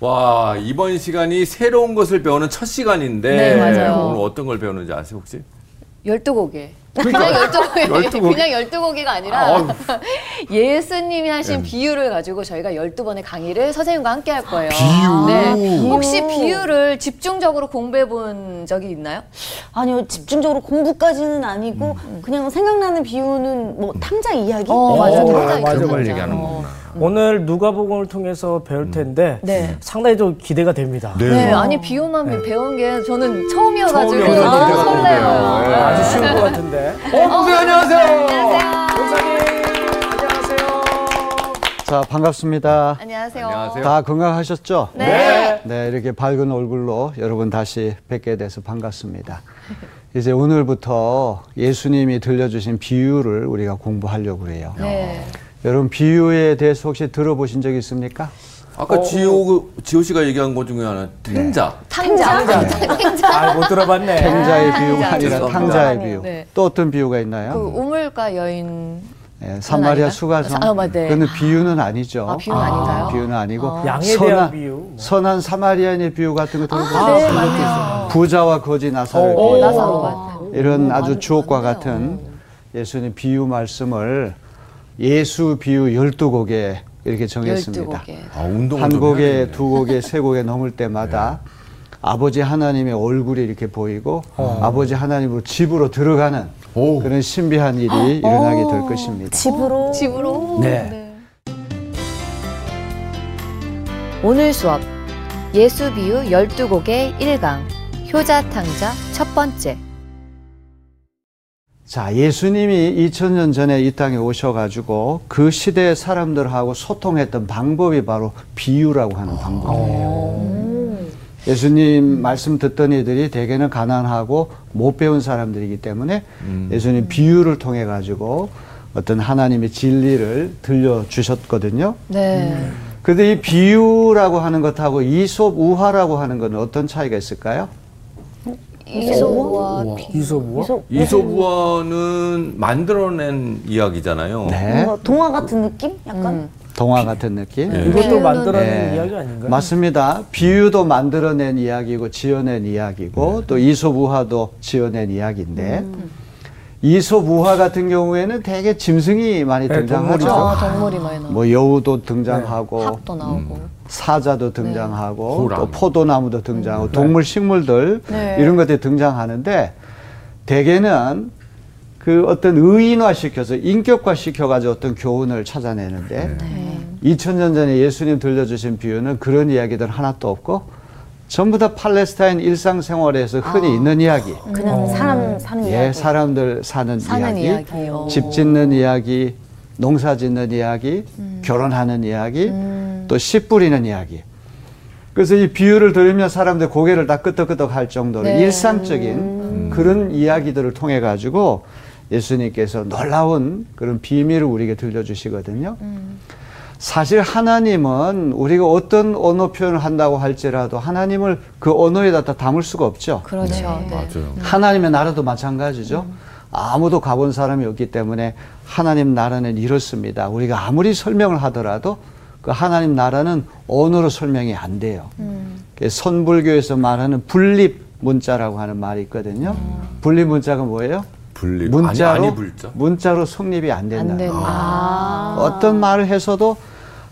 와 이번 시간이 새로운 것을 배우는 첫 시간인데 네, 맞아요. 오늘 어떤 걸 배우는지 아세요 혹시? 열두 곡에. 그냥 열두 곡이. 그냥 열두 곡이가 아니라. 예수님이 하신 네. 비유를 가지고 저희가 열두 번의 강의를 선생님과 함께 할 거예요. 비유? 네. 혹시 비유를 집중적으로 공부해 본 적이 있나요? 아니요 집중적으로 공부까지는 아니고 그냥 생각나는 비유는 뭐 탕자 이야기 어, 맞아. 오, 탕자 맞아, 있죠, 맞아. 탕자. 얘기하는구나. 오늘 누가복음을 통해서 배울 텐데 네. 상당히 좀 기대가 됩니다. 네, 아니 비유만 배운 게 저는 처음이어가지고 기대가 설레요. 네. 아주 쉬운 것 같은데. 어 목사님 안녕하세요. 안녕하세요. 자 반갑습니다. 안녕하세요. 안녕하세요. 다 건강하셨죠? 네. 네, 이렇게 밝은 얼굴로 여러분 다시 뵙게 돼서 반갑습니다. 이제 오늘부터 예수님이 들려주신 비유를 우리가 공부하려고 그래요. 네. 여러분 비유에 대해서 혹시 들어보신 적 있습니까? 아까 지호 지호 씨가 얘기한 것 중에 하나 탱자. 탕자. 탕자. 아, 못 들어봤네. 탱자의 비유가 아니라. 탕자의 비유. 네. 또 어떤 비유가 있나요? 그 우물가 여인. 네, 사마리아 아닌가요? 수가성. 아, 맞네. 그는 비유는 아니죠. 아, 비유는 아닌가요? 비유는 아니고 양에 선한- 대한 비유. 뭐. 선한 사마리아인의 비유 같은 거 들어보셨어요? 아, 네. 부자와 거지 나사를 오, 비유. 나사로가. 이런 오, 아주 많- 주옥과 많네요. 같은 예수님 비유 말씀을 예수 비유 12곡에 이렇게 정했습니다. 12곡에. 아 운동을 한좀 곡에. 두 곡에 세 곡에 넘을 때마다 아버지 하나님의 얼굴이 이렇게 보이고 아버지 하나님으로 집으로 들어가는 오. 그런 신비한 일이 일어나게 될 것입니다. 집으로 집으로. 네. 오늘 수업 예수 비유 12곡의 1강 효자 탕자 첫 번째 자, 예수님이 2000년 전에 이 땅에 오셔가지고 그 시대의 사람들하고 소통했던 방법이 바로 비유라고 하는 방법이에요. 예수님 말씀 듣던 이들이 대개는 가난하고 못 배운 사람들이기 때문에 예수님 비유를 통해 가지고 어떤 하나님의 진리를 들려주셨거든요. 네. 그런데 이 비유라고 하는 것하고 이솝 우화라고 하는 건 어떤 차이가 있을까요? 이소와 비 이소부와? 이소부화는 만들어낸 이야기잖아요. 네. 뭔가 동화 같은 느낌? 약간 음. 동화 같은 느낌. 네. 이것도 만들어낸 네. 이야기 아닌가요? 맞습니다. 비유도 만들어낸 이야기고 지어낸 이야기고 또 이솝우화도 지어낸 이야기인데 이솝우화 같은 경우에는 대개 짐승이 많이 네, 등장하죠. 아, 동물이 많이 나와. 뭐 여우도 등장하고 합도 나오고. 사자도 등장하고 호랑. 또 포도나무도 등장하고 동물 식물들 네. 이런 것들이 등장하는데 대개는 그 어떤 의인화 시켜서 인격화 시켜가지고 어떤 교훈을 찾아내는데 네. 2000년 전에 예수님 들려주신 비유는 그런 이야기들 하나도 없고 전부 다 팔레스타인 일상생활에서 흔히 있는 이야기. 그냥 사람 사는 예, 이야기. 사람들 사는, 사는 이야기, 이야기요. 집 짓는 이야기, 농사 짓는 이야기, 결혼하는 이야기, 음. 또 씨 뿌리는 이야기. 그래서 이 비유를 들으면 사람들 고개를 다 끄덕끄덕 할 정도로 네. 일상적인 그런 이야기들을 통해 가지고 예수님께서 놀라운 그런 비밀을 우리에게 들려주시거든요. 음. 사실 하나님은 우리가 어떤 언어 표현을 한다고 할지라도 하나님을 그 언어에다 다 담을 수가 없죠. 그렇죠. 네. 맞아요. 하나님의 나라도 마찬가지죠. 아무도 가본 사람이 없기 때문에 하나님 나라는 이렇습니다. 우리가 아무리 설명을 하더라도 그 하나님 나라는 언어로 설명이 안 돼요. 그 선불교에서 말하는 불립 문자라고 하는 말이 있거든요. 불립 문자가 뭐예요? 불립. 문자로 아니, 아니 불자. 문자로 성립이 안 된다. 안 된다. 아. 어떤 말을 해서도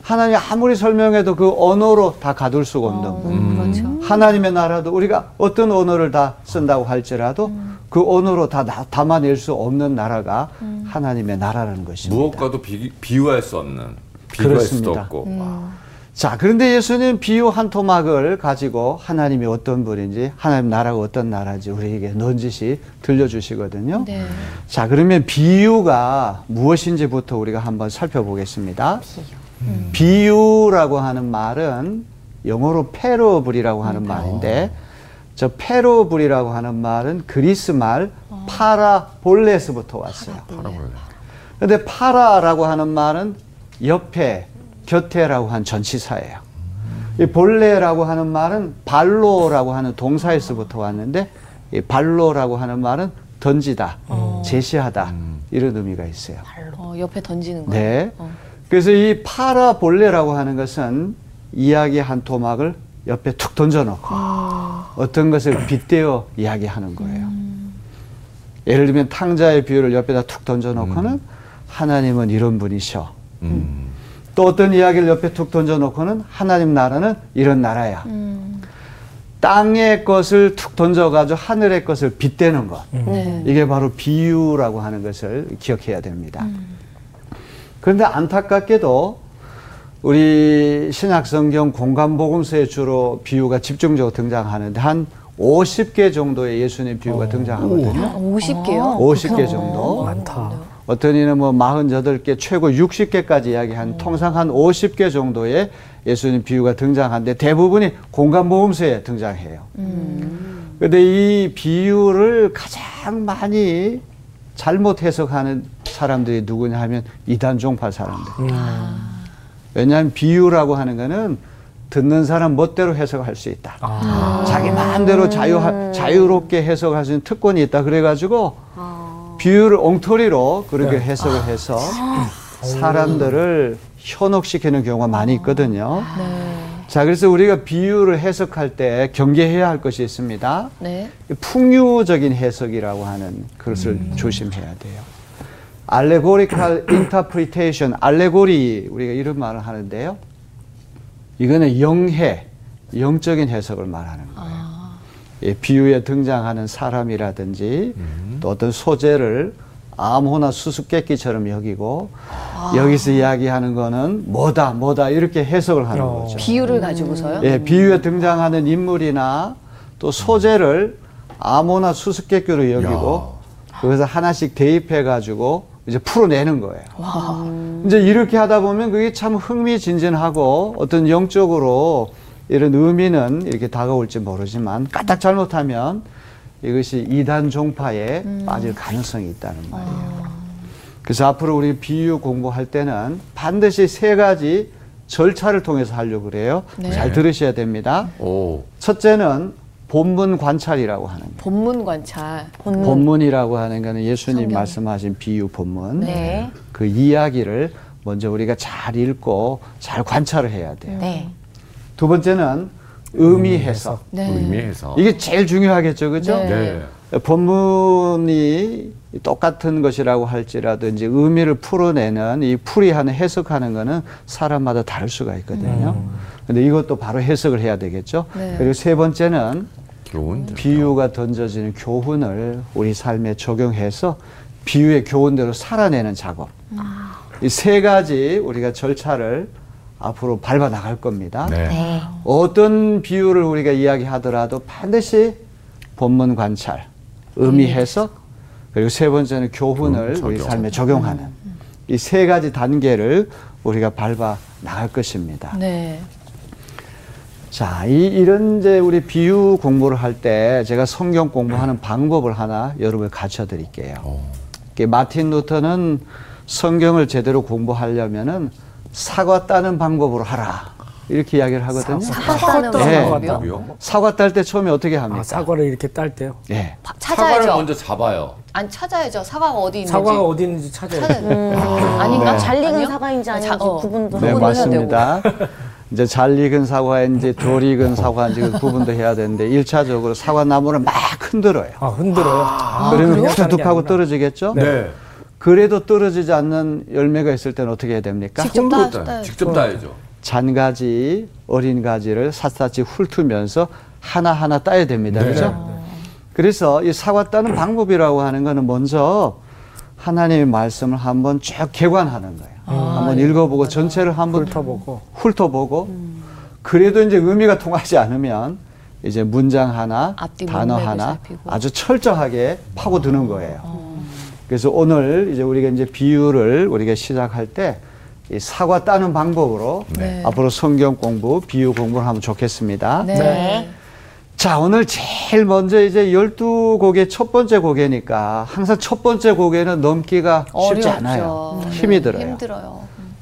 하나님이 아무리 설명해도 그 언어로 다 가둘 수가 없는 거예요. 음, 그렇죠. 하나님의 나라도 우리가 어떤 언어를 다 쓴다고 할지라도 그 언어로 다 나- 담아낼 수 없는 나라가 하나님의 나라라는 것입니다. 무엇과도 비, 비유할 수 없는 비교할 수도 그렇습니다. 없고. 음. 아. 자, 그런데 예수님 비유 한 토막을 가지고 하나님이 어떤 분인지, 하나님 나라가 어떤 나라인지 우리에게 넌지시 들려주시거든요. 네. 자, 그러면 비유가 무엇인지부터 우리가 한번 살펴보겠습니다. 비유라고 하는 말은 영어로 페로블이라고 하는 말인데, 저 페로블이라고 하는 말은 그리스 말 파라볼레스부터 왔어요. 근데 파라라고 하는 말은 옆에, 곁에라고 한 전치사예요. 이 볼레라고 하는 말은 발로라고 하는 동사에서부터 왔는데 이 발로라고 하는 말은 던지다, 제시하다 이런 의미가 있어요. 어, 옆에 던지는 거예요. 네. 어. 그래서 이 파라볼레라고 하는 것은 이야기 한 토막을 옆에 툭 던져놓고 어떤 것을 빗대어 이야기하는 거예요. 예를 들면 탕자의 비유를 옆에다 툭 던져놓고는 하나님은 이런 분이셔. 음. 또 어떤 이야기를 옆에 툭 던져놓고는 하나님 나라는 이런 나라야. 땅의 것을 툭 던져가지고 하늘의 것을 빗대는 것. 네. 이게 바로 비유라고 하는 것을 기억해야 됩니다. 그런데 안타깝게도 우리 신약 성경 공간 복음서에 주로 비유가 집중적으로 등장하는데 한 50개 정도의 예수님 비유가 등장하거든요. 50개요? 50개 정도. 많다. 어떤 이는 뭐 48개, 최고 60개까지 이야기한 통상 한 50개 정도의 예수님 비유가 등장하는데 대부분이 공간보험서에 등장해요. 그런데 이 비유를 가장 많이 잘못 해석하는 사람들이 누구냐 하면 이단 종파 사람들. 왜냐하면 비유라고 하는 거는 듣는 사람 멋대로 해석할 수 있다. 자기 마음대로 자유, 자유롭게 해석할 수 있는 특권이 있다. 그래가지고 비유를 엉터리로 그렇게 해석을 해서 사람들을 현혹시키는 경우가 많이 있거든요. 자, 그래서 우리가 비유를 해석할 때 경계해야 할 것이 있습니다. 네. 풍유적인 해석이라고 하는 그것을 조심해야 돼요. allegorical interpretation, 알레고리 우리가 이런 말을 하는데요. 이거는 영해, 영적인 해석을 말하는 거예요. 예, 비유에 등장하는 사람이라든지 또 어떤 소재를 아무나 수수께끼처럼 여기고 여기서 이야기하는 거는 뭐다 뭐다 이렇게 해석을 하는 어. 거죠. 비유를 가지고서요? 예, 비유에 등장하는 인물이나 또 소재를 아무나 수수께끼로 여기고 거기서 하나씩 대입해 가지고 이제 풀어내는 거예요. 이제 이렇게 하다 보면 그게 참 흥미진진하고 어떤 영적으로 이런 의미는 이렇게 다가올지 모르지만 까딱 잘못하면 이것이 이단 종파에 빠질 가능성이 있다는 말이에요. 그래서 앞으로 우리 비유 공부할 때는 반드시 세 가지 절차를 통해서 하려고 그래요. 네. 잘 들으셔야 됩니다. 오. 첫째는 본문 관찰이라고 하는 거예요. 본문 관찰. 본문. 이라고 하는 거는 예수님 성경. 말씀하신 비유 본문. 네. 그 이야기를 먼저 우리가 잘 읽고 잘 관찰을 해야 돼요. 네. 두 번째는 의미 해석. 네. 의미에서. 이게 제일 중요하겠죠, 그죠? 네. 네. 본문이 똑같은 것이라고 할지라도 이제 의미를 풀어내는 이 풀이하는 해석하는 거는 사람마다 다를 수가 있거든요. 근데 이것도 바로 해석을 해야 되겠죠. 네. 그리고 세 번째는 교훈. 비유가 던져지는 교훈을 우리 삶에 적용해서 비유의 교훈대로 살아내는 작업. 이세 가지 우리가 절차를 앞으로 밟아 나갈 겁니다. 네. 네. 어떤 비유를 우리가 이야기하더라도 반드시 본문 관찰, 의미 해석, 그리고 세 번째는 교훈을 음, 우리. 삶에 적용하는 이 세 가지 단계를 우리가 밟아 나갈 것입니다. 네. 자, 이, 이런 이제 우리 비유 공부를 할 때 제가 성경 공부하는 방법을 하나 여러분을 가르쳐 드릴게요. 이게 마틴 루터는 성경을 제대로 공부하려면은 사과 따는 방법으로 하라. 이렇게 이야기를 하거든요. 사과는 네. 방법이요? 사과 딸 때 처음에 어떻게 합니까? 아, 사과를 이렇게 딸 때요. 예. 바- 사과를 찾아야죠. 먼저 잡아요. 안 찾아야죠. 사과가 어디 있는지. 사과가 어디 있는지 찾아야 돼. 찾아야 아닌가? 네. 잘 익은 아니요? 사과인지 아, 아닌지 자, 어. 구분도 네, 구분을 해야 맞습니다. 이제 잘 익은 사과인지 덜 익은 사과인지 그 구분도 해야 되는데 일차적으으로 사과 나무를 막 흔들어요. 아, 흔들어요. 아, 그러면? 툭툭하고 떨어지겠죠? 네. 그래도 떨어지지 않는 열매가 있을 때는 어떻게 해야 됩니까? 직접 따-. 직접 따야죠. 잔가지, 어린 가지를 샅샅이 훑으면서 하나하나 따야 됩니다. 네. 그렇죠? 그래서 이 사과 따는 방법이라고 하는 거는 먼저 하나님의 말씀을 한번 쭉 개관하는 거예요. 한번 읽어보고 전체를 한번 훑어보고. 훑어보고 그래도 이제 의미가 통하지 않으면 이제 문장 하나, 단어 하나 살피고. 아주 철저하게 파고드는 거예요. 그래서 오늘 이제 우리가 이제 비유를 우리가 시작할 때이 사과 따는 방법으로 네. 앞으로 성경 공부, 비유 공부를 하면 좋겠습니다. 네. 네. 자, 오늘 제일 먼저 이제 12곡의 첫 번째 곡이니까 항상 첫 번째 곡에는 넘기가 쉽지 어렵죠. 않아요. 네. 힘이 들어요. 힘들어요.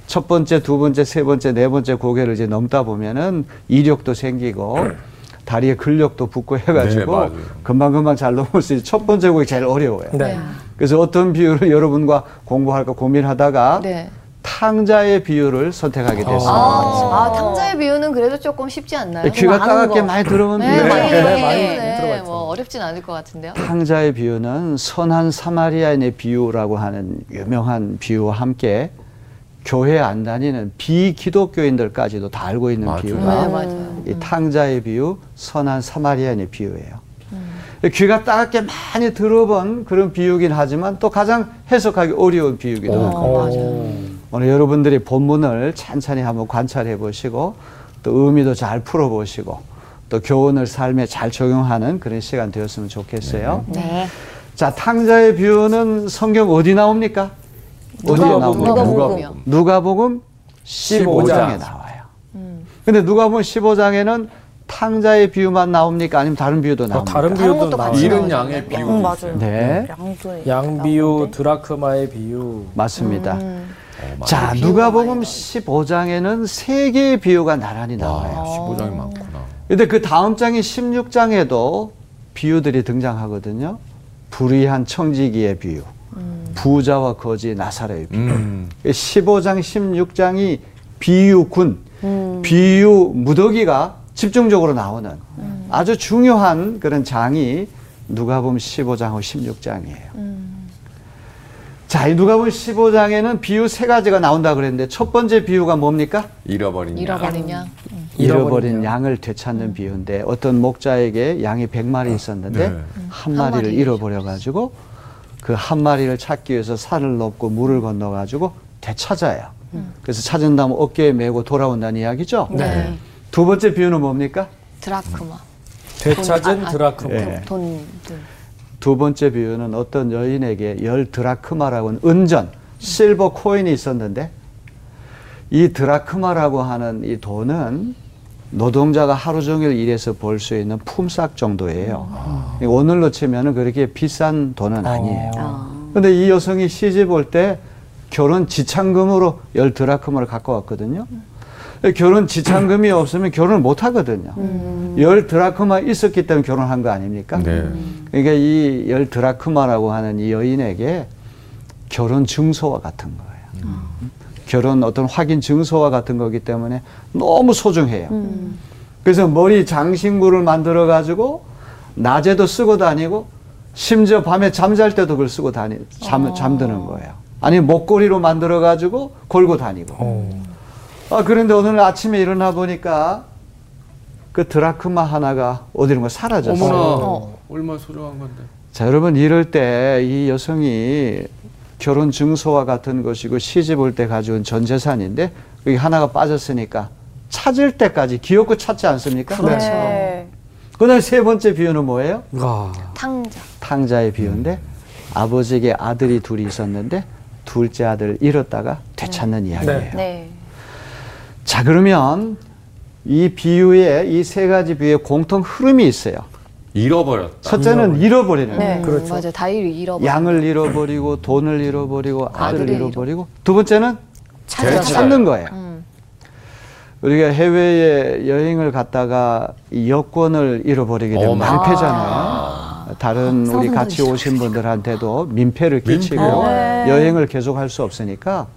첫 번째, 두 번째, 세 번째, 네 번째 고개를 이제 넘다 보면은 이력도 생기고 다리에 근력도 붙고 네, 해가지고 맞아요. 금방금방 잘 넘을 수 있어요. 첫 번째 곡이 제일 어려워요. 네. 네. 그래서 어떤 비유를 여러분과 공부할까 고민하다가 네. 탕자의 비유를 선택하게 됐습니다. 아, 아, 탕자의 비유는 그래도 조금 쉽지 않나요? 귀가 아는 따갑게 거. 많이 들어본 네. 많이, 네, 많이, 많이 네, 있죠. 뭐 어렵진 않을 것 같은데요. 탕자의 비유는 선한 사마리아인의 비유라고 하는 유명한 비유와 함께 교회 안 다니는 비기독교인들까지도 다 알고 있는 맞아요. 비유가 네, 맞아요. 이 탕자의 비유, 선한 사마리아인의 비유예요. 음. 귀가 따갑게 많이 들어본 그런 비유긴 하지만 또 가장 해석하기 어려운 비유기도 맞아요. 오늘 여러분들이 본문을 찬찬히 한번 관찰해 보시고 또 의미도 잘 풀어 보시고 또 교훈을 삶에 잘 적용하는 그런 시간 되었으면 좋겠어요. 네. 자, 탕자의 비유는 성경 어디 나옵니까? 어디에 누가복음. 나옵니까? 누가복음이요. 누가복음 15장에 15장. 나와요. 음. 근데 누가복음 15장에는 탕자의 비유만 나옵니까? 아니면 다른 비유도 어, 나옵니까? 다른 다른 비유도 나와요. 이른. 양의 비유. 응, 맞아요. 네. 양 비유, 나오는데. 드라크마의 비유. 맞습니다. 음. 어, 자, 누가복음 많이 15장에는 세 개의 비유가 나란히 나와요. 와, 15장이 많구나. 근데 그 다음 장인 16장에도 비유들이 등장하거든요. 불의한 청지기의 비유, 부자와 거지 나사로의 비유. 음. 15장, 16장이 비유군, 음. 비유 무더기가 집중적으로 나오는 아주 중요한 그런 장이 누가복음 15장하고 16장이에요. 자, 이 누가복음 15장에는 비유 세 가지가 나온다 그랬는데 첫 번째 비유가 뭡니까? 잃어버린 양. 잃어버린 양. 잃어버린 잃어버린 양을 되찾는 비유인데 어떤 목자에게 양이 100마리 있었는데 네. 한한 마리를 마리 잃어버려 가지고 그 한 마리를 찾기 위해서 산을 넘고 물을 건너 가지고 되찾아요. 그래서 찾은 다음 어깨에 메고 돌아온다는 이야기죠. 네. 두 번째 비유는 뭡니까? 드라크마. 되찾은 아, 아, 드라크마. 예. 돈, 돈. 두 번째 비유는 어떤 여인에게 열 드라크마라고 하는 은전, 실버 코인이 있었는데 이 드라크마라고 하는 이 돈은 노동자가 하루 종일 일해서 벌 수 있는 품삯 정도예요. 오늘로 치면은 그렇게 비싼 돈은 아니에요. 아. 근데 이 여성이 시집 올 때 결혼 지참금으로 열 드라크마를 갖고 왔거든요. 결혼 지참금이 없으면 결혼을 못 하거든요. 열 드라크마 있었기 때문에 결혼한 거 아닙니까? 네. 그러니까 이 열 드라크마라고 하는 이 여인에게 결혼 증서와 같은 거예요. 결혼 어떤 확인 증서와 같은 거기 때문에 너무 소중해요. 그래서 머리 장신구를 만들어 가지고 낮에도 쓰고 다니고 심지어 밤에 잠잘 때도 그걸 쓰고 다니 잠 잠드는 거예요. 아니 목걸이로 만들어 가지고 걸고 다니고. 어. 아 그런데 오늘 아침에 일어나 보니까 그 드라크마 하나가 어디론가 사라졌어요. 어머나. 어. 얼마나 소중한 건데. 자, 여러분 이럴 때 이 여성이 결혼 증서와 같은 것이고 시집 올 때 가져온 전 재산인데 여기 하나가 빠졌으니까 찾을 때까지 기억고 찾지 않습니까? 그렇죠. 네. 그다음 세 번째 비유는 뭐예요? 와. 탕자. 탕자의 비유인데 아버지에게 아들이 둘이 있었는데 둘째 아들 잃었다가 되찾는 이야기예요. 네. 네. 자, 그러면 이 비유에 이세 가지 비유에 공통 흐름이 있어요. 잃어버렸다. 첫째는 잃어버리는 거예요. 네. 그렇죠. 맞아요. 다 잃어버린. 양을 잃어버리고 돈을 잃어버리고 아들을 잃어버리고 두 번째는 찾아. 찾는 거예요. 음. 우리가 해외에 여행을 갔다가 이 여권을 잃어버리게 되면 어, 민폐잖아요. 다른 우리 서운하기 같이 오신 분들한테도 민폐를 끼치고 민폐. 네. 여행을 계속할 수 없으니까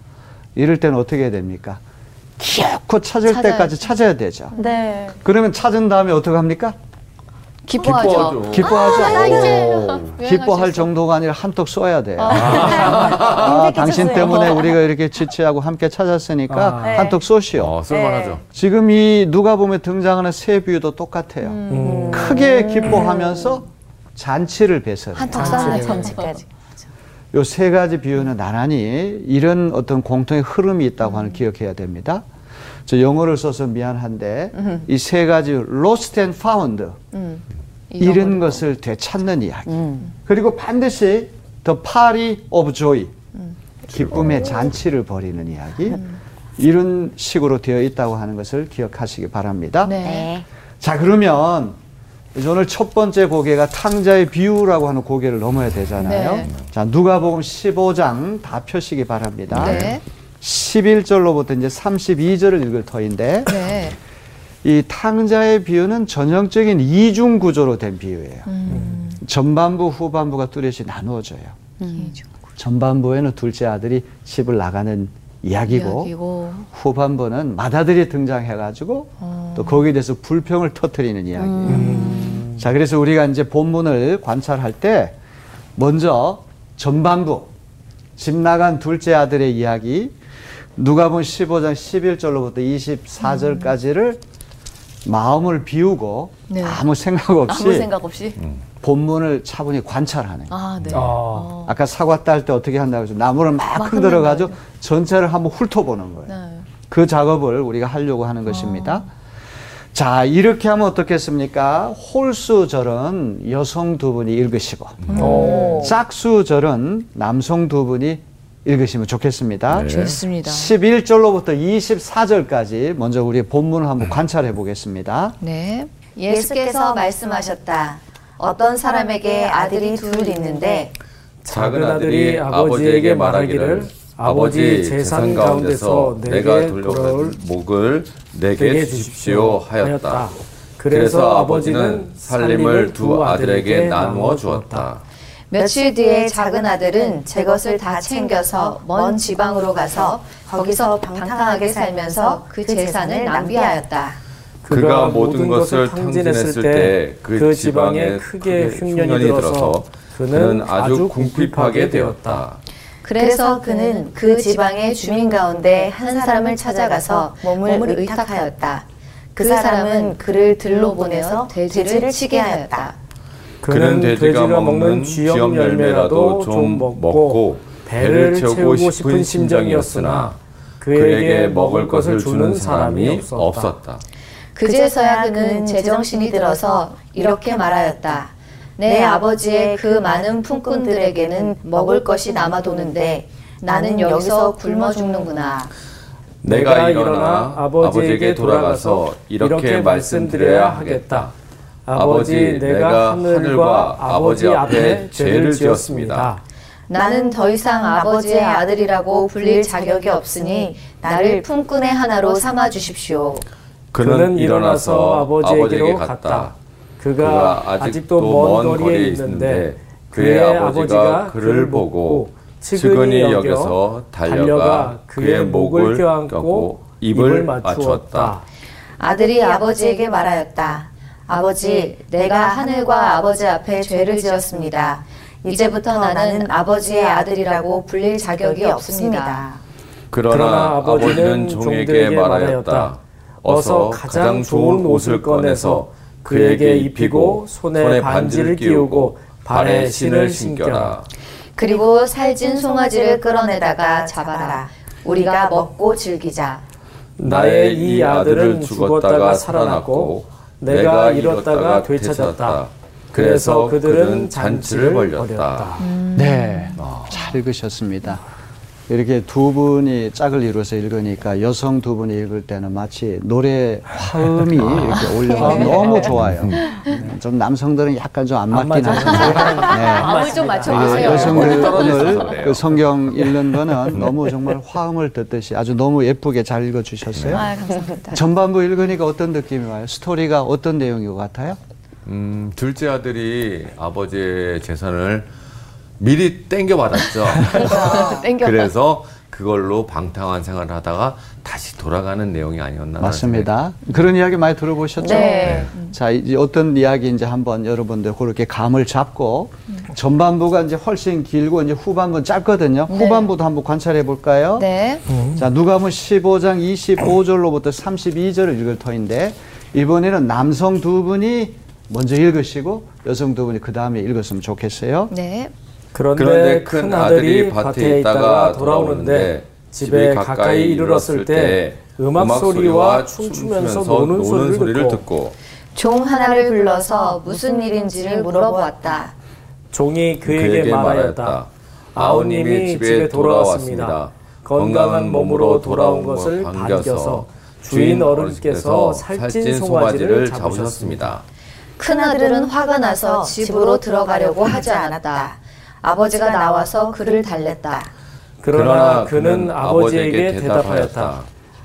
이럴 때는 어떻게 해야 됩니까? 기어코 찾을 찾아야지. 때까지 찾아야 되죠. 네. 그러면 찾은 다음에 어떻게 합니까? 기뻐하죠. 기뻐하죠. 아, 나 이제 오. 여행할 기뻐할. 정도가 아니라 한턱 쏘야 돼 요. 아, 당신 끼쳤어요. 때문에 우리가 이렇게 지체하고 함께 찾았으니까 아. 네. 한턱 쏘시오. 어, 쓸만하죠. 지금 이 누가 보면 등장하는 세 비유도 똑같아요. 음. 크게 기뻐하면서 잔치를 배설해요. 한턱 잔치를 쐈네. 전체까지. 요 세 가지 비유는 나란히 이런 어떤 공통의 흐름이 있다고 하는 기억해야 됩니다. 저 영어를 써서 미안한데 이세 가지 lost and found 음. 잃은. 것을 되찾는 이야기. 음. 그리고 반드시 the party of joy 기쁨의 잔치를 벌이는 이야기. 이런 식으로 되어 있다고 하는 것을 기억하시기 바랍니다. 네. 네. 자 그러면 이제 오늘 첫 번째 고개가 탕자의 비유라고 하는 고개를 넘어야 되잖아요. 네. 자 누가복음 15장 다 펴시기 바랍니다. 네. 11절로부터 이제 32절을 읽을 터인데 네. 이 탕자의 비유는 전형적인 이중 구조로 된 비유예요. 음. 전반부 후반부가 뚜렷이 나누어져요. 전반부에는 둘째 아들이 집을 나가는 이야기고, 이야기고. 후반부는 맏아들이 등장해가지고 또 거기에 대해서 불평을 터뜨리는 이야기예요. 자, 그래서 우리가 이제 본문을 관찰할 때 먼저 전반부 집 나간 둘째 아들의 이야기 누가복음 15장 11절로부터 24절까지를 마음을 비우고 네. 아무 생각 없이 아무 생각 없이. 본문을 차분히 관찰하는 거예요. 아, 네. 아, 아까 사과 딸 때 어떻게 한다고 해서 나무를 막, 막 흔들어 가지고 흔든다. 전체를 한번 훑어보는 거예요. 네. 그 작업을 우리가 하려고 하는 것입니다. 자, 이렇게 하면 어떻겠습니까? 홀수절은 여성 두 분이 읽으시고, 오. 짝수절은 남성 두 분이 읽으시면 좋겠습니다. 네. 좋습니다. 11절로부터 24절까지 먼저 우리 본문을 한번 관찰해 보겠습니다. 네. 예수께서 말씀하셨다. 어떤 사람에게 아들이 둘 있는데 작은 아들이 아버지에게 말하기를 아버지 재산 가운데서 내가 돌려간 목을 내게 주십시오 하였다. 그래서 아버지는 살림을 두 아들에게 나누어 주었다. 며칠 뒤에 작은 아들은 제 것을 다 챙겨서 먼 지방으로 가서 거기서 방탕하게 살면서 그 재산을 낭비하였다. 그가 모든 것을 탕진했을 때 그 지방에 크게 흉년이 들어서 그는 아주 궁핍하게 되었다. 그래서 그는 그 지방의 주민 가운데 한 사람을 찾아가서 몸을 의탁하였다. 그 사람은 그를 들로 보내서 돼지를 치게 하였다. 그는 돼지가 먹는 쥐염 열매라도 좀 먹고 배를 채우고 싶은 심정이었으나 그에게 먹을 것을 주는 사람이 없었다. 그제서야 그는 제정신이 들어서 이렇게 말하였다. 내 아버지의 그 많은 품꾼들에게는 먹을 것이 남아도는데 나는 여기서 굶어 죽는구나. 내가 일어나 아버지에게 돌아가서 이렇게 말씀드려야 하겠다. 아버지, 내가 하늘과 아버지 앞에 죄를 지었습니다. 나는 더 이상 아버지의 아들이라고 불릴 자격이 없으니 나를 품꾼의 하나로 삼아 주십시오. 그는 일어나서 아버지에게로 갔다. 그가 아직도 먼 거리에 있는데 그의 아버지가 그를 보고 측은히 여겨서 달려가 그의 목을 껴안고 입을 맞추었다. 아들이 아버지에게 말하였다. 아버지, 내가 하늘과 아버지 앞에 죄를 지었습니다. 이제부터 나는 아버지의 아들이라고 불릴 자격이 없습니다. 그러나 아버지는 종에게 말하였다. 어서 가장 좋은 옷을 꺼내서 그에게 입히고 손에 반지를 끼우고 발에 신을 신겨라. 그리고 살찐 송아지를 끌어내다가 잡아라. 우리가 먹고 즐기자. 나의 이 아들은 죽었다가 살아났고 내가 잃었다가 되찾았다. 그래서 그들은 잔치를 벌였다. 네, 잘 읽으셨습니다. 이렇게 두 분이 짝을 이루어서 읽으니까 여성 두 분이 읽을 때는 마치 노래 화음이 이렇게 올려가 너무 좋아요. 네, 좀 남성들은 약간 좀 안 맞긴 하지만 네. 마음을 좀 이게 맞춰보세요. 여성들 오늘 그 성경 읽는 거는 너무 정말 화음을 듣듯이 아주 너무 예쁘게 잘 읽어주셨어요. 아, 감사합니다. 전반부 읽으니까 어떤 느낌이 와요? 스토리가 어떤 내용인 것 같아요? 음, 둘째 아들이 아버지의 재산을 미리 땡겨 받았죠. 땡겨. 그래서 그걸로 방탕한 생활을 하다가 다시 돌아가는 내용이 아니었나. 맞습니다. 그런 이야기 많이 들어보셨죠? 네. 자, 이제 어떤 이야기인지 한번 여러분들 그렇게 감을 잡고 전반부가 이제 훨씬 길고 이제 후반부는 짧거든요. 후반부도 한번 관찰해 볼까요? 네. 자, 누가복음 15장 25절로부터 32절을 읽을 터인데 이번에는 남성 두 분이 먼저 읽으시고 여성 두 분이 그 다음에 읽었으면 좋겠어요. 네. 그런데 큰 아들이 밭에 있다가 돌아오는데 집에 가까이 이르렀을 때 음악 소리와 춤추면서 노는 소리를 듣고 종 하나를 불러서 무슨 일인지를 물어보았다. 종이 그에게, 그에게 말하였다. 아우님이 집에 돌아왔습니다. 건강한 몸으로 돌아온 것을 반겨서 주인 어른께서 살찐 송아지를 잡으셨습니다. 큰아들은 화가 나서 집으로 들어가려고 하지 않았다. 아버지가 나와서 그를 달랬다. 그러나 그는 아버지에게 대답하였다.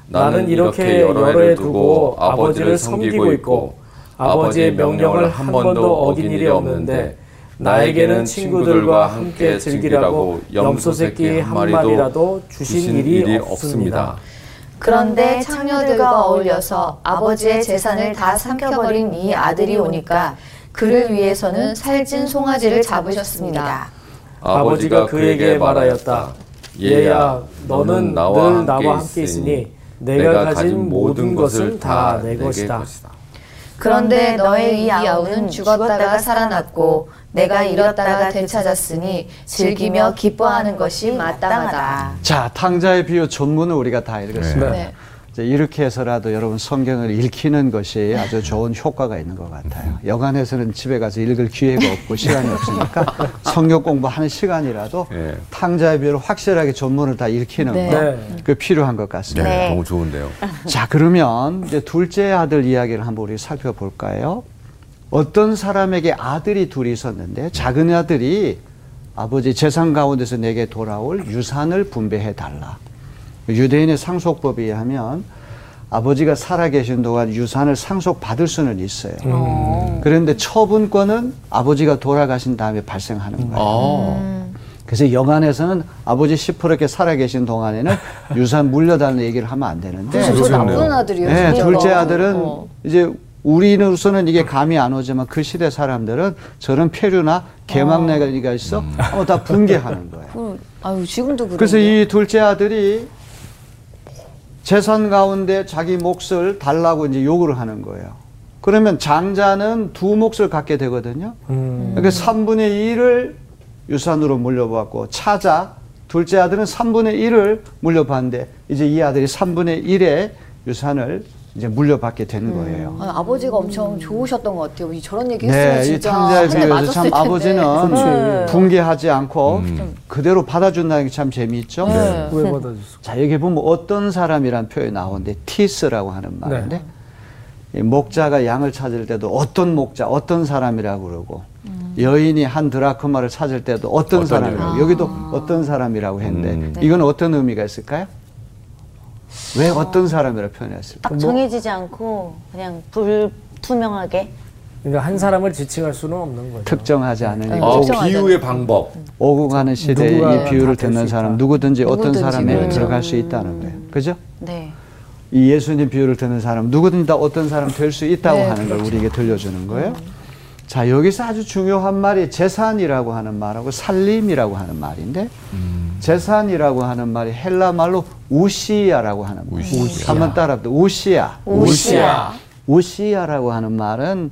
나는 이렇게 여러 해 두고 아버지를 섬기고 있고 아버지의 명령을 한 번도 어긴 일이 없는데 나에게는 친구들과 함께 즐기라고 염소 새끼 한 마리라도 주신 일이 없습니다. 그런데 창녀들과 어울려서 아버지의 재산을 다 삼켜버린 이 아들이 오니까 그를 위해서는 살찐 송아지를 잡으셨습니다. 아버지가 그에게 말하였다. 얘야, 너는 늘 나와 함께 있으니 내가 가진 모든 것을 다 내 것이다. 그런데 너의 이 아우는 죽었다가 살아났고 내가 잃었다가 되찾았으니 즐기며 기뻐하는 것이 마땅하다. 자, 탕자의 비유 전문을 우리가 다 읽었습니다. 네. 이렇게 해서라도 여러분 성경을 읽히는 것이 아주 좋은 효과가 있는 것 같아요. 여간에서는 집에 가서 읽을 기회가 없고 시간이 없으니까 성경 공부하는 시간이라도 네. 탕자의 비유를 확실하게 전문을 다 읽히는 네. 거, 네. 그 필요한 것 같습니다. 네, 네. 너무 좋은데요. 자, 그러면 이제 둘째 아들 이야기를 한번 우리 살펴볼까요? 어떤 사람에게 아들이 둘이 있었는데 작은 아들이 아버지 재산 가운데서 내게 돌아올 유산을 분배해 달라. 유대인의 상속법에 의하면 아버지가 살아계신 동안 유산을 상속받을 수는 있어요. 그런데 처분권은 아버지가 돌아가신 다음에 발생하는 거예요. 아, 그래서 영안에서는 아버지 시퍼렇게 살아계신 동안에는 유산 물려달라는 얘기를 하면 안 되는데 그래서 저 그러네요. 나쁜 아들이에요. 네. 둘째 아들은 어. 이제 우리로서는 이게 감이 안 오지만 그 시대 사람들은 저런 폐류나 개막내가 있어 어, 다 붕괴하는 거예요. 그, 아유 지금도 그래. 그래서 이 둘째 아들이 재산 가운데 자기 몫을 달라고 이제 요구를 하는 거예요. 그러면 장자는 두 몫을 갖게 되거든요. 음. 그러니까 3분의 1을 유산으로 물려받고 차자 둘째 아들은 3분의 1을 물려받는데 이제 이 아들이 3분의 1의 유산을 이제 물려받게 되는 거예요. 아, 아버지가 엄청 좋으셨던 것 같아요. 이 저런 얘기 했으면 네, 이 진짜 탕자에 한대 비해서 맞았을 참 텐데. 아버지는 그렇지. 붕괴하지 않고 음. 그대로 받아준다는 게 참 재미있죠. 네. 구해받아줬어. 자 여기 보면 어떤 사람이란 표현이 나오는데 티스라고 하는 말인데 이 목자가 양을 찾을 때도 어떤 목자, 어떤 사람이라고 그러고 여인이 한 드라크마를 찾을 때도 어떤, 어떤 사람이라고 여인. 여기도 어떤 사람이라고 했는데 음. 이건 어떤 의미가 있을까요? 왜 어떤 사람이라고 표현했을까? 딱 정해지지 않고 그냥 불투명하게 그러니까 한 사람을 지칭할 수는 없는 거죠. 특정하지 않으니까 어. 비유의 방법. 오고 가는 시대에 이 비유를 듣는 사람. 누구든지 어떤 사람에 그렇죠. 들어갈 수 있다는 거예요. 그죠? 네. 이 예수님 비유를 듣는 사람 누구든지 다 어떤 사람 될 수 있다고 네, 하는 걸 우리에게 들려주는 거예요. 자 여기서 아주 중요한 말이 재산이라고 하는 말하고 살림이라고 하는 말인데 재산이라고 하는 말이 헬라 말로 우시야라고 하는 말. 우시야. 한번 따라합니다. 우시야. 우시야. 우시야라고 하는 말은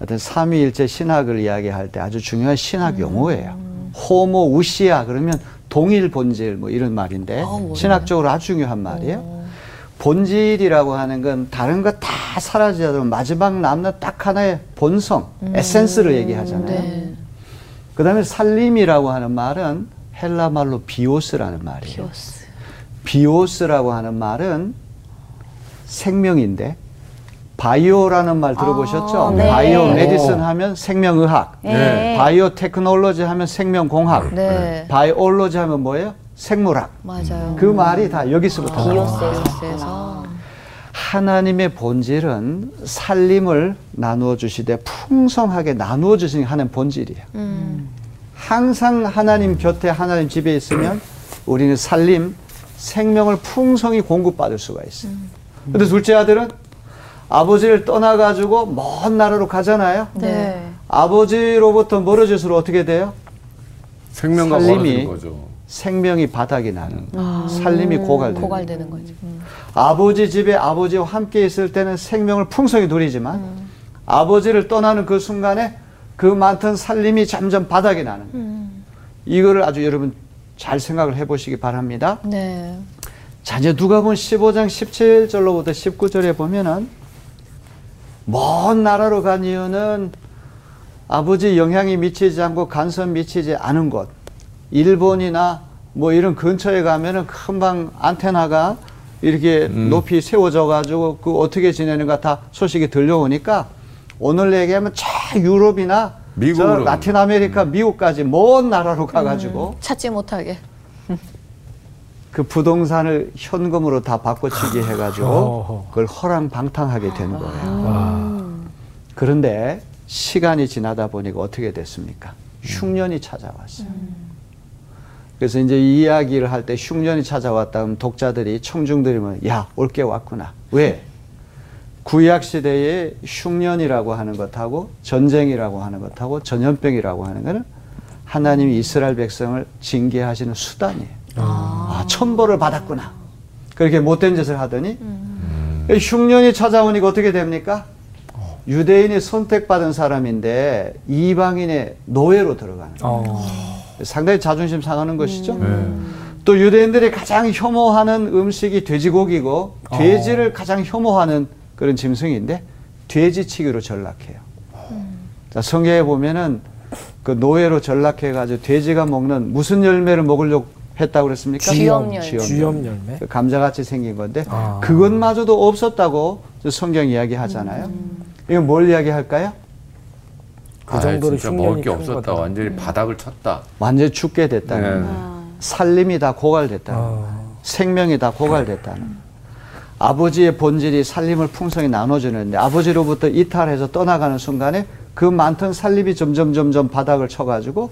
어떤 삼위일체 신학을 이야기할 때 아주 중요한 신학 용어예요. 호모 우시야 그러면 동일 본질 뭐 이런 말인데 신학적으로 아주 중요한 말이에요. 본질이라고 하는 건 다른 거 다 사라지더라도 마지막 남는 딱 하나의 본성, 에센스를 얘기하잖아요. 네. 그 다음에 살림이라고 하는 말은 헬라 말로 βίος라는 말이에요. βίος. βίος라고 하는 말은 생명인데 바이오라는 말 들어보셨죠? 아, 네. 바이오 오. medicine 하면 생명의학, 네. biotechnology 하면 생명공학, 네. biology 하면 뭐예요? 생물학. 맞아요. 그 말이 다 여기서부터. βίος에서 βίος에서. 하나님의 본질은 살림을 나누어 주시되 풍성하게 나누어 주시는 게 하나님 본질이에요. 음. 항상 하나님 곁에 하나님 집에 있으면 우리는 살림, 생명을 풍성히 공급받을 수가 있어요. 근데 둘째 아들은 아버지를 떠나가지고 먼 나라로 가잖아요. 네. 아버지로부터 멀어질수록 어떻게 돼요? 생명과 살림이 멀어지는 거죠. 생명이 바닥이 나는 거예요. 살림이 고갈되는. 고갈되는 거죠. 음. 아버지 집에 아버지와 함께 있을 때는 생명을 풍성히 누리지만 아버지를 떠나는 그 순간에 그 많던 살림이 점점 바닥이 나는 거예요. 이거를 아주 여러분 잘 생각을 해보시기 바랍니다. 네. 자, 이제 누가복음 15장 17절로부터 19절에 보면은 먼 나라로 간 이유는 아버지 영향이 미치지 않고 간섭 미치지 않은 곳. 일본이나 뭐 이런 근처에 가면은 금방 안테나가 이렇게 높이 세워져 가지고 그 어떻게 지내는가 다 소식이 들려오니까 오늘 얘기하면 저 유럽이나 저 미국으로 라틴 아메리카 미국까지 먼 나라로 가 가지고 찾지 못하게. 그 부동산을 현금으로 다 바꿔치기 해가지고. 그걸 허랑방탕하게 된 거예요. 그런데 시간이 지나다 보니까 어떻게 됐습니까? 흉년이 찾아왔어요. 그래서 이제 이 이야기를 할 때 흉년이 찾아왔다 면 독자들이 청중들이 뭐야 올게 왔구나. 왜? 구약 시대에 흉년이라고 하는 것하고 전쟁이라고 하는 것하고 전염병이라고 하는 것은 하나님이 이스라엘 백성을 징계하시는 수단이에요. 아, 아 천벌을 받았구나. 그렇게 못된 짓을 하더니 음. 흉년이 찾아오니까 어떻게 됩니까? 유대인이 선택받은 사람인데 이방인의 노예로 들어가는 거예요. 어. 상당히 자존심 상하는 것이죠. 음. 또 유대인들이 가장 혐오하는 음식이 돼지고기고 돼지를 어. 가장 혐오하는 그런 짐승인데 돼지치기로 전락해요. 음. 자, 성경에 보면은 그 노예로 전락해 가지고 돼지가 먹는 무슨 열매를 먹으려고 했다고 그랬습니까? 쥐염 열매. 쥐염 열매. 그 감자같이 생긴 건데 아. 그것마저도 없었다고 성경 이야기하잖아요. 음. 이건 뭘 이야기할까요? 그 정도로 아, 먹을 게 없었다. 거다. 완전히 음. 바닥을 쳤다. 완전히 죽게 됐다는 네. 아. 살림이 다 고갈됐다는 아. 생명이 다 고갈됐다는 아버지의 본질이 살림을 풍성히 나눠주는데 아버지로부터 이탈해서 떠나가는 순간에 그 많던 살림이 점점 점점 바닥을 쳐가지고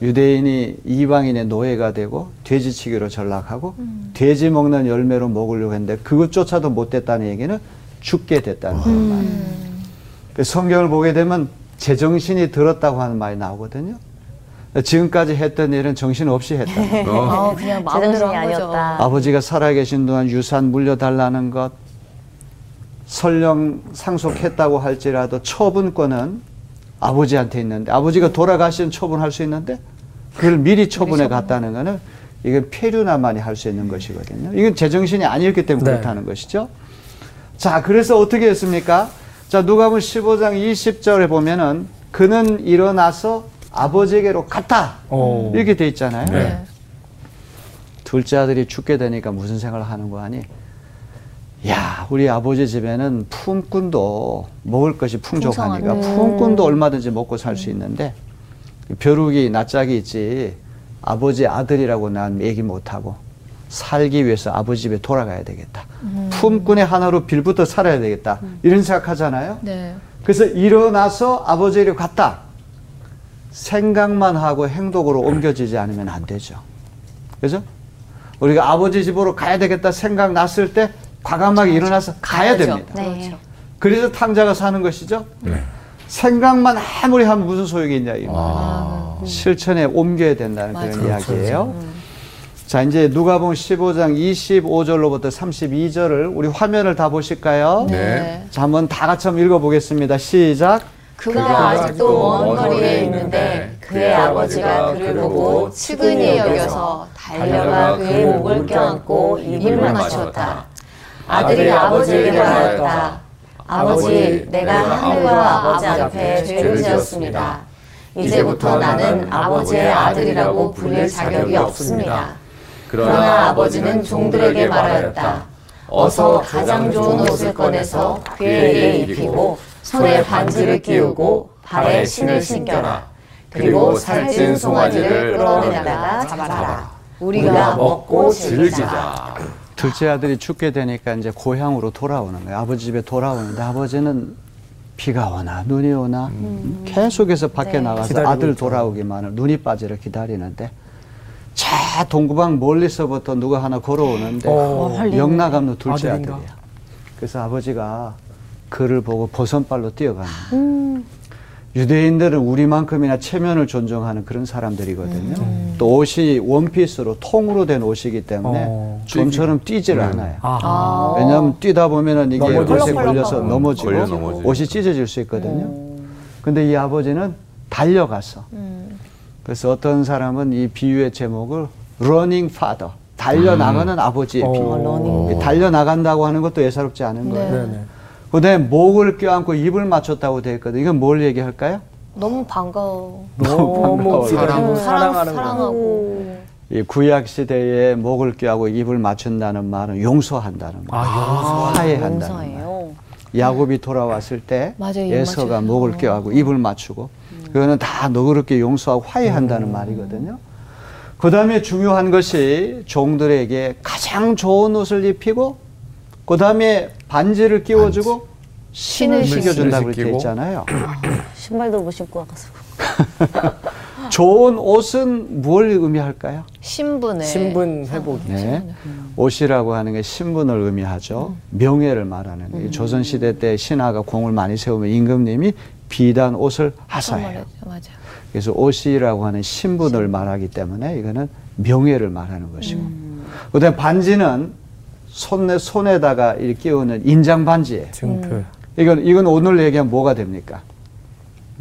유대인이 이방인의 노예가 되고 돼지치기로 전락하고 음. 돼지 먹는 열매로 먹으려고 했는데 그것조차도 못 됐다는 얘기는 죽게 됐다는 음. 말이에요. 그 성경을 보게 되면 제정신이 들었다고 하는 말이 나오거든요. 지금까지 했던 일은 정신 없이 했다. 어, 그냥 마음대로 아니었다. 아버지가 살아계신 동안 유산 물려달라는 것, 설령 상속했다고 할지라도 처분권은 아버지한테 있는데 아버지가 돌아가신 처분할 수 있는데 그걸 미리 처분해 갔다는 거는 이건 폐류나만이 할 수 있는 것이거든요. 이건 제정신이 아니었기 때문에 네. 그렇다는 것이죠. 자, 그래서 어떻게 했습니까? 자, 누가복음 15장 20절에 보면은 그는 일어나서 아버지에게로 갔다. 오. 이렇게 돼 있잖아요. 네. 둘째 아들이 죽게 되니까 무슨 생각을 하는 거 아니? 야, 우리 아버지 집에는 품꾼도 먹을 것이 풍족하니까 품꾼도 얼마든지 먹고 살 수 있는데 벼룩이 낯짝이 있지 아버지 아들이라고 난 얘기 못하고 살기 위해서 아버지 집에 돌아가야 되겠다. 음. 품꾼의 하나로 빌부터 살아야 되겠다. 음. 이런 생각하잖아요. 네. 그래서 일어나서 아버지를 갔다. 생각만 하고 행동으로 옮겨지지 않으면 안 되죠. 그죠? 우리가 아버지 집으로 가야 되겠다 생각 났을 때 과감하게 그렇죠. 일어나서 가야 가야죠. 됩니다. 네. 그렇죠. 그래서 탕자가 사는 것이죠. 네. 생각만 아무리 하면 무슨 소용이 있냐 이 아. 실천에 옮겨야 된다는 맞아. 그런. 이야기예요. 음. 자 이제 누가복음 15장 25절로부터 32절을 우리 화면을 다 보실까요? 네. 자 한번 다 같이 한번 읽어 보겠습니다. 시작. 그가 아직도 먼 거리에 있는데 그의 아버지가 그를 보고 측은히 여겨서 달려가 그의 목을 껴안고 입을 맞췄다. 아들이 아버지에게 말하였다. 아버지, 내가 하늘과 아버지 앞에 죄를 지었습니다. 이제부터 나는 아버지의 아들이라고 불릴 자격이 없습니다. 그러나 아버지는 종들에게 말하였다. 어서 가장 좋은 옷을 꺼내서 그에게 입히고 손에 반지를 끼우고 발에 신을 신겨라. 그리고 살찐 송아지를 끌어내다가 잡아라. 우리가 먹고 즐기자. 둘째 아들이 죽게 되니까 이제 고향으로 돌아오는 거예요. 아버지 집에 돌아오는데 아버지는 비가 오나 눈이 오나 음. 계속해서 밖에 네. 나가서 아들 돌아오기만을 눈이 빠지를 기다리는데 자 동구방 멀리서부터 누가 하나 걸어오는데 어, 영나감로 둘째 아들인가? 아들이야. 그래서 아버지가 그를 보고 버선발로 뛰어가는 음. 유대인들은 우리만큼이나 체면을 존중하는 그런 사람들이거든요. 음. 또 옷이 원피스로 통으로 된 옷이기 때문에 어. 좀처럼 뛰지를 음. 않아요. 아. 왜냐하면 뛰다 보면은 이게 옷에 걸려서 넘어지고 옷이 찢어질 수 있거든요. 음. 근데 이 아버지는 달려갔어. 음. 그래서 어떤 사람은 이 비유의 제목을 Running Father, 달려나가는 음. 아버지의 어. 비유. 달려나간다고 하는 것도 예사롭지 않은 거예요. 네. 그 다음에 목을 껴안고 입을 맞췄다고 되어 있거든. 이건 뭘 얘기할까요? 너무 반가워. 너무 반가워. 사랑, 사랑하는 사랑하고. 이 구약 시대에 목을 껴하고 입을 맞춘다는 말은 용서한다는 말. 아, 화해한다는 말. 야곱이 돌아왔을 때 맞아요, 에서가 목을 껴하고 입을 맞추고 음. 그거는 다 너그럽게 용서하고 화해한다는 음. 말이거든요. 그 다음에 중요한 것이 종들에게 가장 좋은 옷을 입히고 그 다음에 반지를 끼워주고 반지. 신을 신겨준다고 그렇게 했잖아요. 신발도 못 신고 와가지고. 좋은 옷은 뭘 의미할까요? 신분을 신분 회복이. 네. 옷이라고 하는 게 신분을 의미하죠. 명예를 말하는 거예요. 조선시대 때 신하가 공을 많이 세우면 임금님이 비단 옷을 하사해요. 맞아. 그래서 옷이라고 하는 신분을 말하기 때문에 이거는 명예를 말하는 것이고. 그다음에 반지는 손에 손에다가 이렇게 끼우는 인장 반지예요. 증표. 이건 이건 오늘 얘기하면 뭐가 됩니까?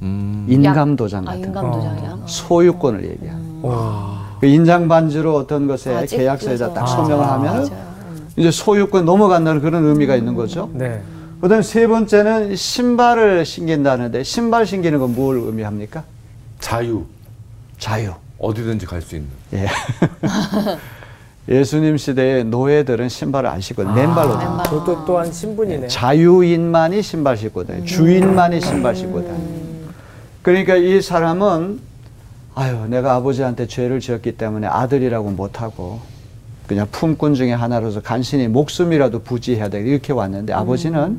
음. 인감 도장 아 같은 거. 인감 도장이야. 소유권을 얘기하는. 와. 그 인장 반지로 어떤 것에 아, 계약서에다. 딱 서명을 아, 하면 맞아요. 이제 소유권 넘어간다는 그런 의미가 있는 거죠. 네. 그다음 세 번째는 신발을 신긴다는데 신발 신기는 건 뭘 의미합니까? 자유. 자유. 어디든지 갈 수 있는. 예. 예수님 시대에 노예들은 신발을 안 신고 맨발로 다녔어요. 맨발. 그것도 또한 신분이네. 자유인만이 신발 신고 다녀요. 주인만이 신발 신고 다녀요. 그러니까 이 사람은 아유 내가 아버지한테 죄를 지었기 때문에 아들이라고 못하고 그냥 품꾼 중에 하나로서 간신히 목숨이라도 부지해야 돼 이렇게 왔는데 아버지는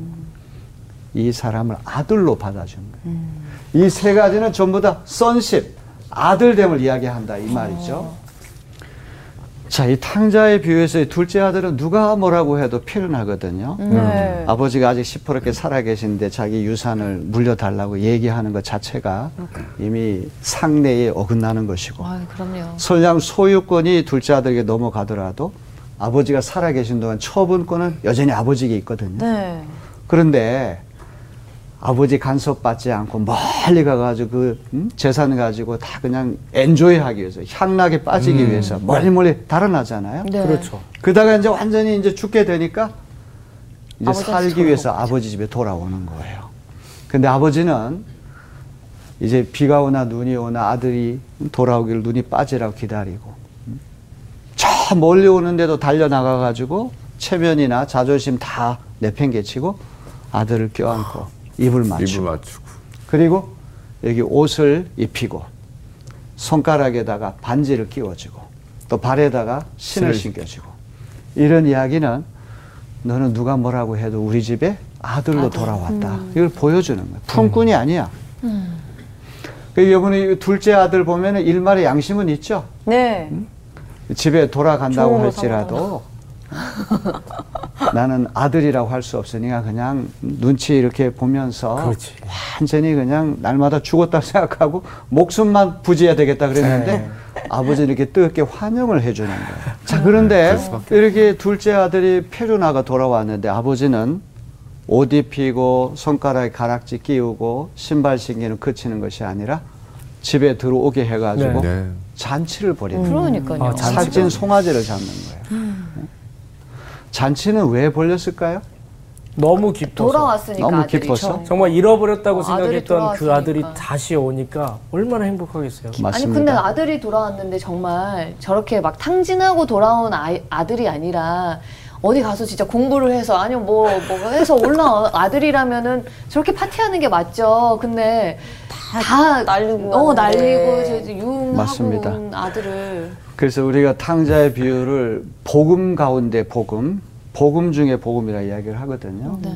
이 사람을 아들로 받아준 거예요. 이세 가지는 전부 다 선십 아들됨을 이야기한다 이 말이죠. 자, 이 탕자의 비유에서 이 둘째 아들은 누가 뭐라고 해도 필요하거든요. 네. 아버지가 아직 시퍼렇게 살아계신데 자기 유산을 물려달라고 얘기하는 것 자체가 이미 상례에 어긋나는 것이고 아 그럼요. 설령 소유권이 둘째 아들에게 넘어가더라도 아버지가 살아계신 동안 처분권은 여전히 아버지에게 있거든요. 네. 그런데 아버지 간섭받지 않고 멀리 가가지고 그 음? 재산 가지고 다 그냥 엔조이하기 위해서 향락에 빠지기 위해서 멀리 멀리 달아나잖아요. 네. 그렇죠. 그러다가 이제 완전히 이제 죽게 되니까 이제 살기 위해서 아버지 집에 돌아오는 거예요. 근데 아버지는 이제 비가 오나 눈이 오나 아들이 돌아오기를 눈이 빠지라고 기다리고 음? 저 멀리 오는데도 달려 나가 가지고 체면이나 자존심 다 내팽개치고 아들을 껴안고 입을 맞추고. 입을 맞추고. 그리고 여기 옷을 입히고 손가락에다가 반지를 끼워주고 또 발에다가 신을 신겨주고. 이런 이야기는 너는 누가 뭐라고 해도 우리 집에 아들로 아들. 돌아왔다. 이걸 보여주는 거야 품꾼이 아니야. 그 이번에 둘째 아들 보면은 일말의 양심은 있죠? 네. 집에 돌아간다고 좋은 거 할지라도 나는 아들이라고 할 수 없으니까 그냥 눈치 이렇게 보면서 그렇지. 완전히 그냥 날마다 죽었다 생각하고 목숨만 부지해야 되겠다 그랬는데 네. 아버지는 이렇게 뜨겁게 환영을 해주는 거예요. 자 그런데 이렇게 둘째 아들이 페루나가 돌아왔는데 아버지는 옷 입히고 손가락에 가락지 끼우고 신발 신기는 그치는 것이 아니라 집에 들어오게 해가지고 네. 네. 잔치를 벌이는 거예요. 그러니까요. 아, 잔치. 살찐 송아지를 잡는 거예요. 잔치는 왜 벌렸을까요? 너무 깊어서. 돌아왔으니까 너무 아들이. 깊어서? 정말 잃어버렸다고 어, 아들이 생각했던 그 돌아왔으니까. 아들이 다시 오니까 얼마나 행복하겠어요. 아니 맞습니다. 근데 아들이 돌아왔는데 정말 저렇게 막 탕진하고 돌아온 아이, 아들이 아니라 어디 가서 진짜 공부를 해서 아니면 뭐, 뭐 해서 올라온 아들이라면은 저렇게 파티하는 게 맞죠. 근데 다, 날리고 어 하는데. 날리고 저- 저 유흥하고 맞습니다. 온 아들을 그래서 우리가 탕자의 비유를 복음 가운데 복음, 복음 중에 복음이라 이야기를 하거든요. 네.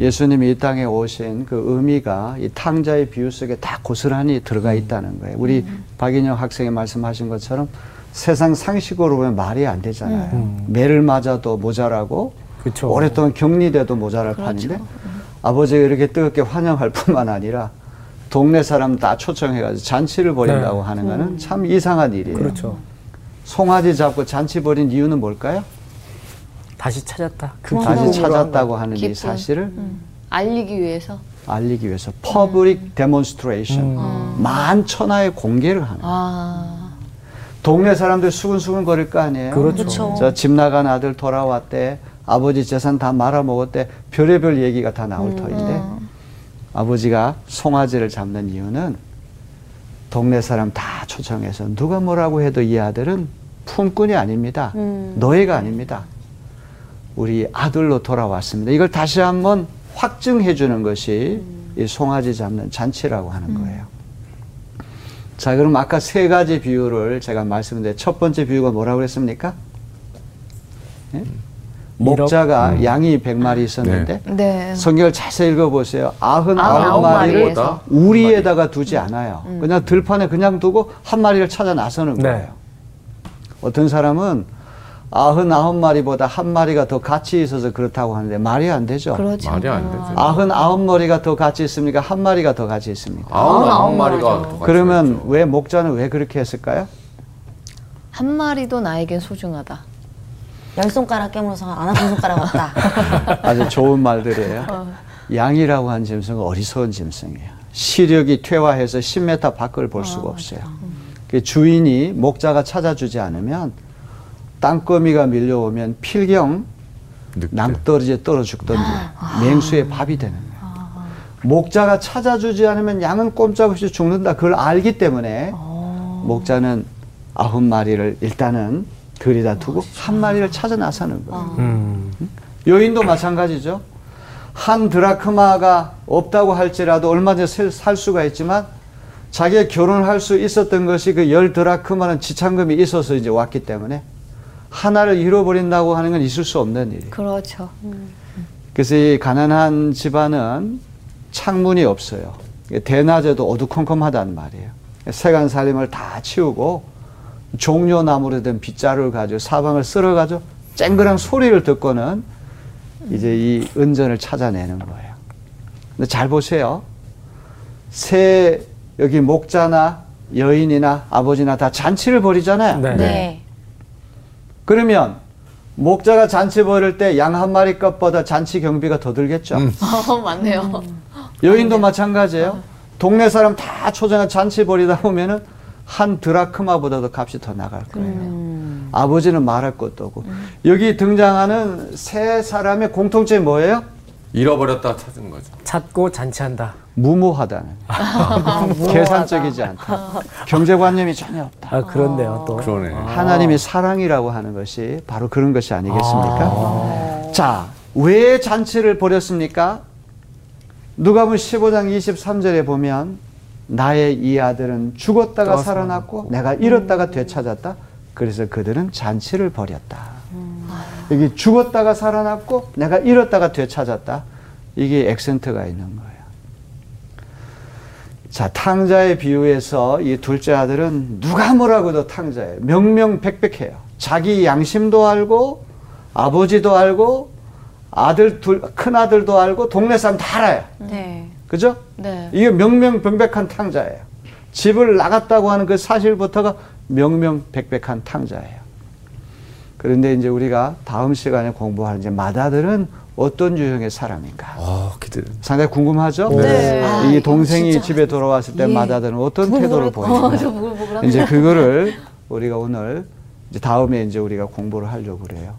예수님이 이 땅에 오신 그 의미가 이 탕자의 비유 속에 다 고스란히 들어가 있다는 거예요. 우리 박인영 학생이 말씀하신 것처럼 세상 상식으로 보면 말이 안 되잖아요. 매를 맞아도 모자라고 그쵸. 오랫동안 격리돼도 모자랄 판인데 아버지가 이렇게 뜨겁게 환영할 뿐만 아니라 동네 사람 다 초청해가지고 잔치를 벌인다고 네. 하는 거는 참 이상한 일이에요. 그렇죠. 송아지 잡고 잔치 벌인 이유는 뭘까요? 다시 찾았다. 그 다시 찾았다고 하는 이 기쁨. 사실을 알리기 위해서 알리기 위해서 public demonstration 음. 만천하에 공개를 하는 거예요. 아 동네 사람들 수근수근 거릴 거 아니에요. 그렇죠. 그렇죠. 저 집 나간 아들 돌아왔대. 아버지 재산 다 말아먹었대. 별의별 얘기가 다 나올 터인데 아버지가 송아지를 잡는 이유는 동네 사람 다 초청해서 누가 뭐라고 해도 이 아들은 품꾼이 아닙니다. 음. 노예가 아닙니다. 우리 아들로 돌아왔습니다. 이걸 다시 한번 확증해 주는 것이 이 송아지 잡는 잔치라고 하는 거예요. 자, 그럼 아까 세 가지 비유를 제가 말씀드렸는데 첫 번째 비유가 뭐라고 그랬습니까? 예? 목자가 음. 양이 100마리 있었는데 네. 네. 성경을 자세히 읽어보세요. 아흔 아홉 마리를 우리에다가 두지 않아요. 음. 그냥 들판에 그냥 두고 한 마리를 찾아 나서는 네. 거예요. 네. 어떤 사람은 아흔 아홉 마리보다 한 마리가 더 가치 있어서 그렇다고 하는데 말이 안 되죠. 그렇죠. 말이 안 되죠. 아흔 아홉 마리가 더 가치 있습니까? 한 마리가 더 가치 있습니까? 아흔 아홉 마리가 그러면 왜 목자는 왜 그렇게 했을까요? 한 마리도 나에겐 소중하다. 열 손가락 깨물어서 안 아픈 손가락 없다. 아주 좋은 말들이에요. 어. 양이라고 한 짐승은 어리석은 짐승이에요. 시력이 퇴화해서 10m 밖을 볼 수가 어, 없어요. 그 주인이 목자가 찾아주지 않으면 땅거미가 밀려오면 필경 낭떠러지에 떨어 죽던지 아. 맹수의 밥이 되는 거예요. 아. 목자가 찾아주지 않으면 양은 꼼짝없이 죽는다. 그걸 알기 때문에 어. 목자는 아홉 마리를 일단은 들이다 두고 한 마리를 찾아 나서는 거예요. 아. 음. 여인도 마찬가지죠. 한 드라크마가 없다고 할지라도 얼마든지 살 수가 있지만 자기가 결혼할 수 있었던 것이 그 열 드라크마는 지참금이 있어서 이제 왔기 때문에 하나를 잃어버린다고 하는 건 있을 수 없는 일이에요. 그렇죠. 음. 그래서 이 가난한 집안은 창문이 없어요. 대낮에도 어두컴컴하단 말이에요. 세간 살림을 다 치우고 종려나무로 된 빗자루를 가지고 사방을 쓸어가지고 쨍그랑 소리를 듣고는 이제 이 은전을 찾아내는 거예요. 근데 잘 보세요. 새 여기 목자나 여인이나 아버지나 다 잔치를 벌이잖아요. 네. 네. 그러면 목자가 잔치 벌일 때 양 한 마리 값보다 잔치 경비가 더 들겠죠. 음. 어, 맞네요. 여인도 마찬가지예요. 동네 사람 다 초장에 잔치 벌이다 보면은 한 드라크마보다도 값이 더 나갈 거예요. 음. 아버지는 말할 것도 없고. 음. 여기 등장하는 세 사람의 공통점이 뭐예요? 잃어버렸다 찾은 거죠. 찾고 잔치한다. 무모하다는. 아, 계산적이지 않다. 경제관념이 전혀 없다. 아, 그런데요, 또. 그러네. 하나님이 사랑이라고 하는 것이 바로 그런 것이 아니겠습니까? 아. 자, 왜 잔치를 벌였습니까? 누가복음 15장 23절에 보면 나의 이 아들은 죽었다가 살아났고 내가 잃었다가 되찾았다. 그래서 그들은 잔치를 벌였다. 음. 여기 죽었다가 살아났고 내가 잃었다가 되찾았다. 이게 액센트가 있는 거예요. 자, 탕자의 비유에서 이 둘째 아들은 누가 뭐라고도 탕자예요. 명명백백해요. 자기 양심도 알고 아버지도 알고 아들 둘, 큰 아들도 알고 동네 사람 다 알아요. 네. 그죠? 네. 이게 명명백백한 탕자예요. 집을 나갔다고 하는 그 사실부터가 명명백백한 탕자예요. 그런데 이제 우리가 다음 시간에 공부하는 이제 마다들은 어떤 유형의 사람인가? 아, 기대. 상당히 궁금하죠? 네. 아, 이 동생이. 집에 돌아왔을 때 예. 마다들은 어떤 태도를 보이는가? 어, 이제 그거를 우리가 오늘 이제 다음에 이제 우리가 공부를 하려고 그래요.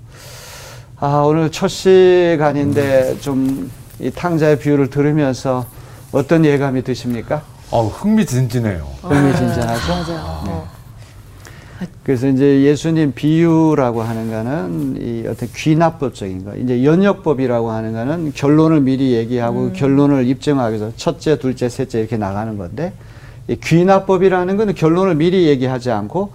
아, 오늘 첫 시간인데 좀 이 탕자의 비유를 들으면서 어떤 예감이 드십니까? 아, 흥미진진해요. 흥미진진하죠? 맞아요. 네. 그래서 이제 예수님 비유라고 하는 거는 이 어떤 귀납법적인 거. 이제 연역법이라고 하는 거는 결론을 미리 얘기하고 음. 결론을 입증하기 위해서 첫째, 둘째, 셋째 이렇게 나가는 건데 이 귀납법이라는 거는 결론을 미리 얘기하지 않고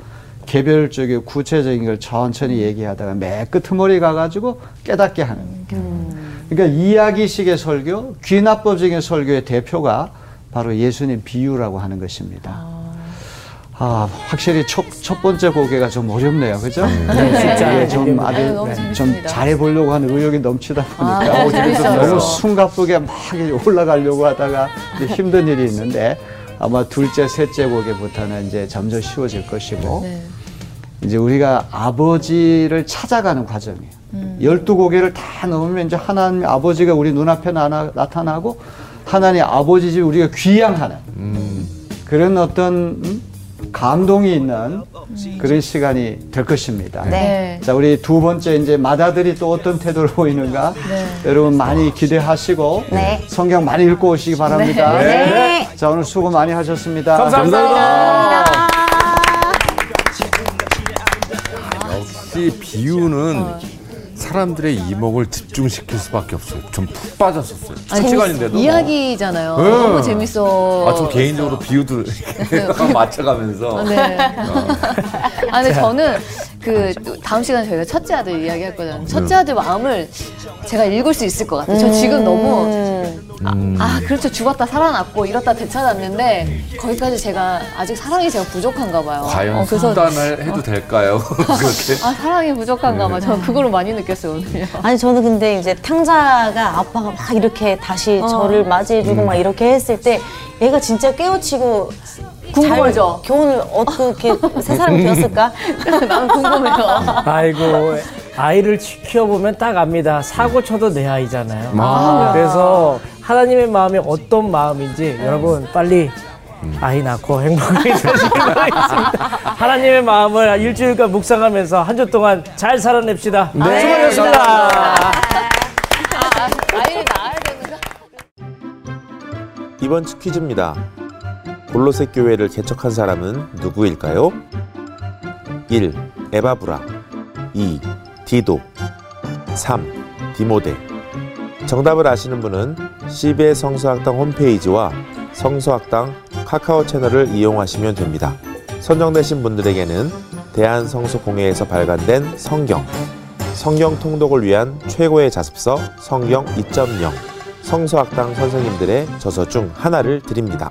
개별적이고 구체적인 걸 천천히 얘기하다가 매 끄트머리 가가지고 깨닫게 하는 거예요. 음. 그러니까 이야기식의 설교, 귀납법적인 설교의 대표가 바로 예수님 비유라고 하는 것입니다. 아, 아 확실히 첫, 첫 번째 고개가 좀 어렵네요. 그죠? 네, 네. 진짜 좀 아주 네, 좀 잘해보려고 하는 의욕이 넘치다 보니까 아, 너무 숨가쁘게 막 올라가려고 하다가 힘든 일이 있는데 아마 둘째, 셋째 고개부터는 이제 점점 쉬워질 것이고 네. 이제 우리가 아버지를 찾아가는 과정이에요. 음. 열두 고개를 다 넘으면 이제 하나님 아버지가 우리 눈앞에 나, 타나고 하나님 아버지 집 우리가 귀향하는 음. 그런 어떤 음? 감동이 있는 그런 시간이 될 것입니다. 네. 자, 우리 두 번째 이제 마다들이 또 어떤 태도를 보이는가 네. 여러분 많이 기대하시고 네. 성경 많이 읽고 오시기 바랍니다. 네. 네. 자, 오늘 수고 많이 하셨습니다. 감사합니다. 감사합니다. 역시 비유는 어. 사람들의 이목을 집중시킬 수밖에 없어요. 좀 푹 빠졌었어요. 첫 시간인데도. 이야기잖아요. 네. 너무 재밌어. 아, 저 개인적으로 비유도 맞춰가면서. 네. 어. 아, 근데 저는 그그 다음 시간에 저희가 첫째 아들 이야기할 거잖아요. 첫째 아들 마음을 제가 읽을 수 있을 것 같아요. 저 지금 너무 아, 아, 그렇죠 죽었다 살아났고 이렇다 되찾았는데 거기까지 제가 아직 사랑이 제가 부족한가 봐요. 과연 어, 그래서 판단을 해도 될까요? 그렇게? 아 사랑이 부족한가 봐. 저는 그거를 많이 느꼈어요 오늘요. 아니 저는 근데 이제 탕자가 아빠가 막 이렇게 다시 저를 맞이해주고 막 이렇게 했을 때 얘가 진짜 깨우치고 궁금하죠? 잘 교훈을 어떻게 새 사람이 되었을까? 나는 궁금해요. 아이고 아이를 키워보면 딱 압니다. 사고 쳐도 내 아이잖아요. 아. 그래서 하나님의 마음이 어떤 마음인지 여러분 빨리 아이 낳고 행복하게 사시길 바라겠습니다. 하나님의 마음을 일주일간 묵상하면서 한 주 동안 잘 살아냅시다. 네, 수고하셨습니다. 아이를 낳아야 되는가? 이번 주 퀴즈입니다. 골로새 교회를 개척한 사람은 누구일까요? 1. 에바브라 2. 디도 3. 디모데 정답을 아시는 분은 CB의 성서학당 홈페이지와 성서학당 카카오 채널을 이용하시면 됩니다. 선정되신 분들에게는 대한성서공회에서 발간된 성경, 성경 통독을 위한 최고의 자습서 성경 2.0 성서학당 선생님들의 저서 중 하나를 드립니다.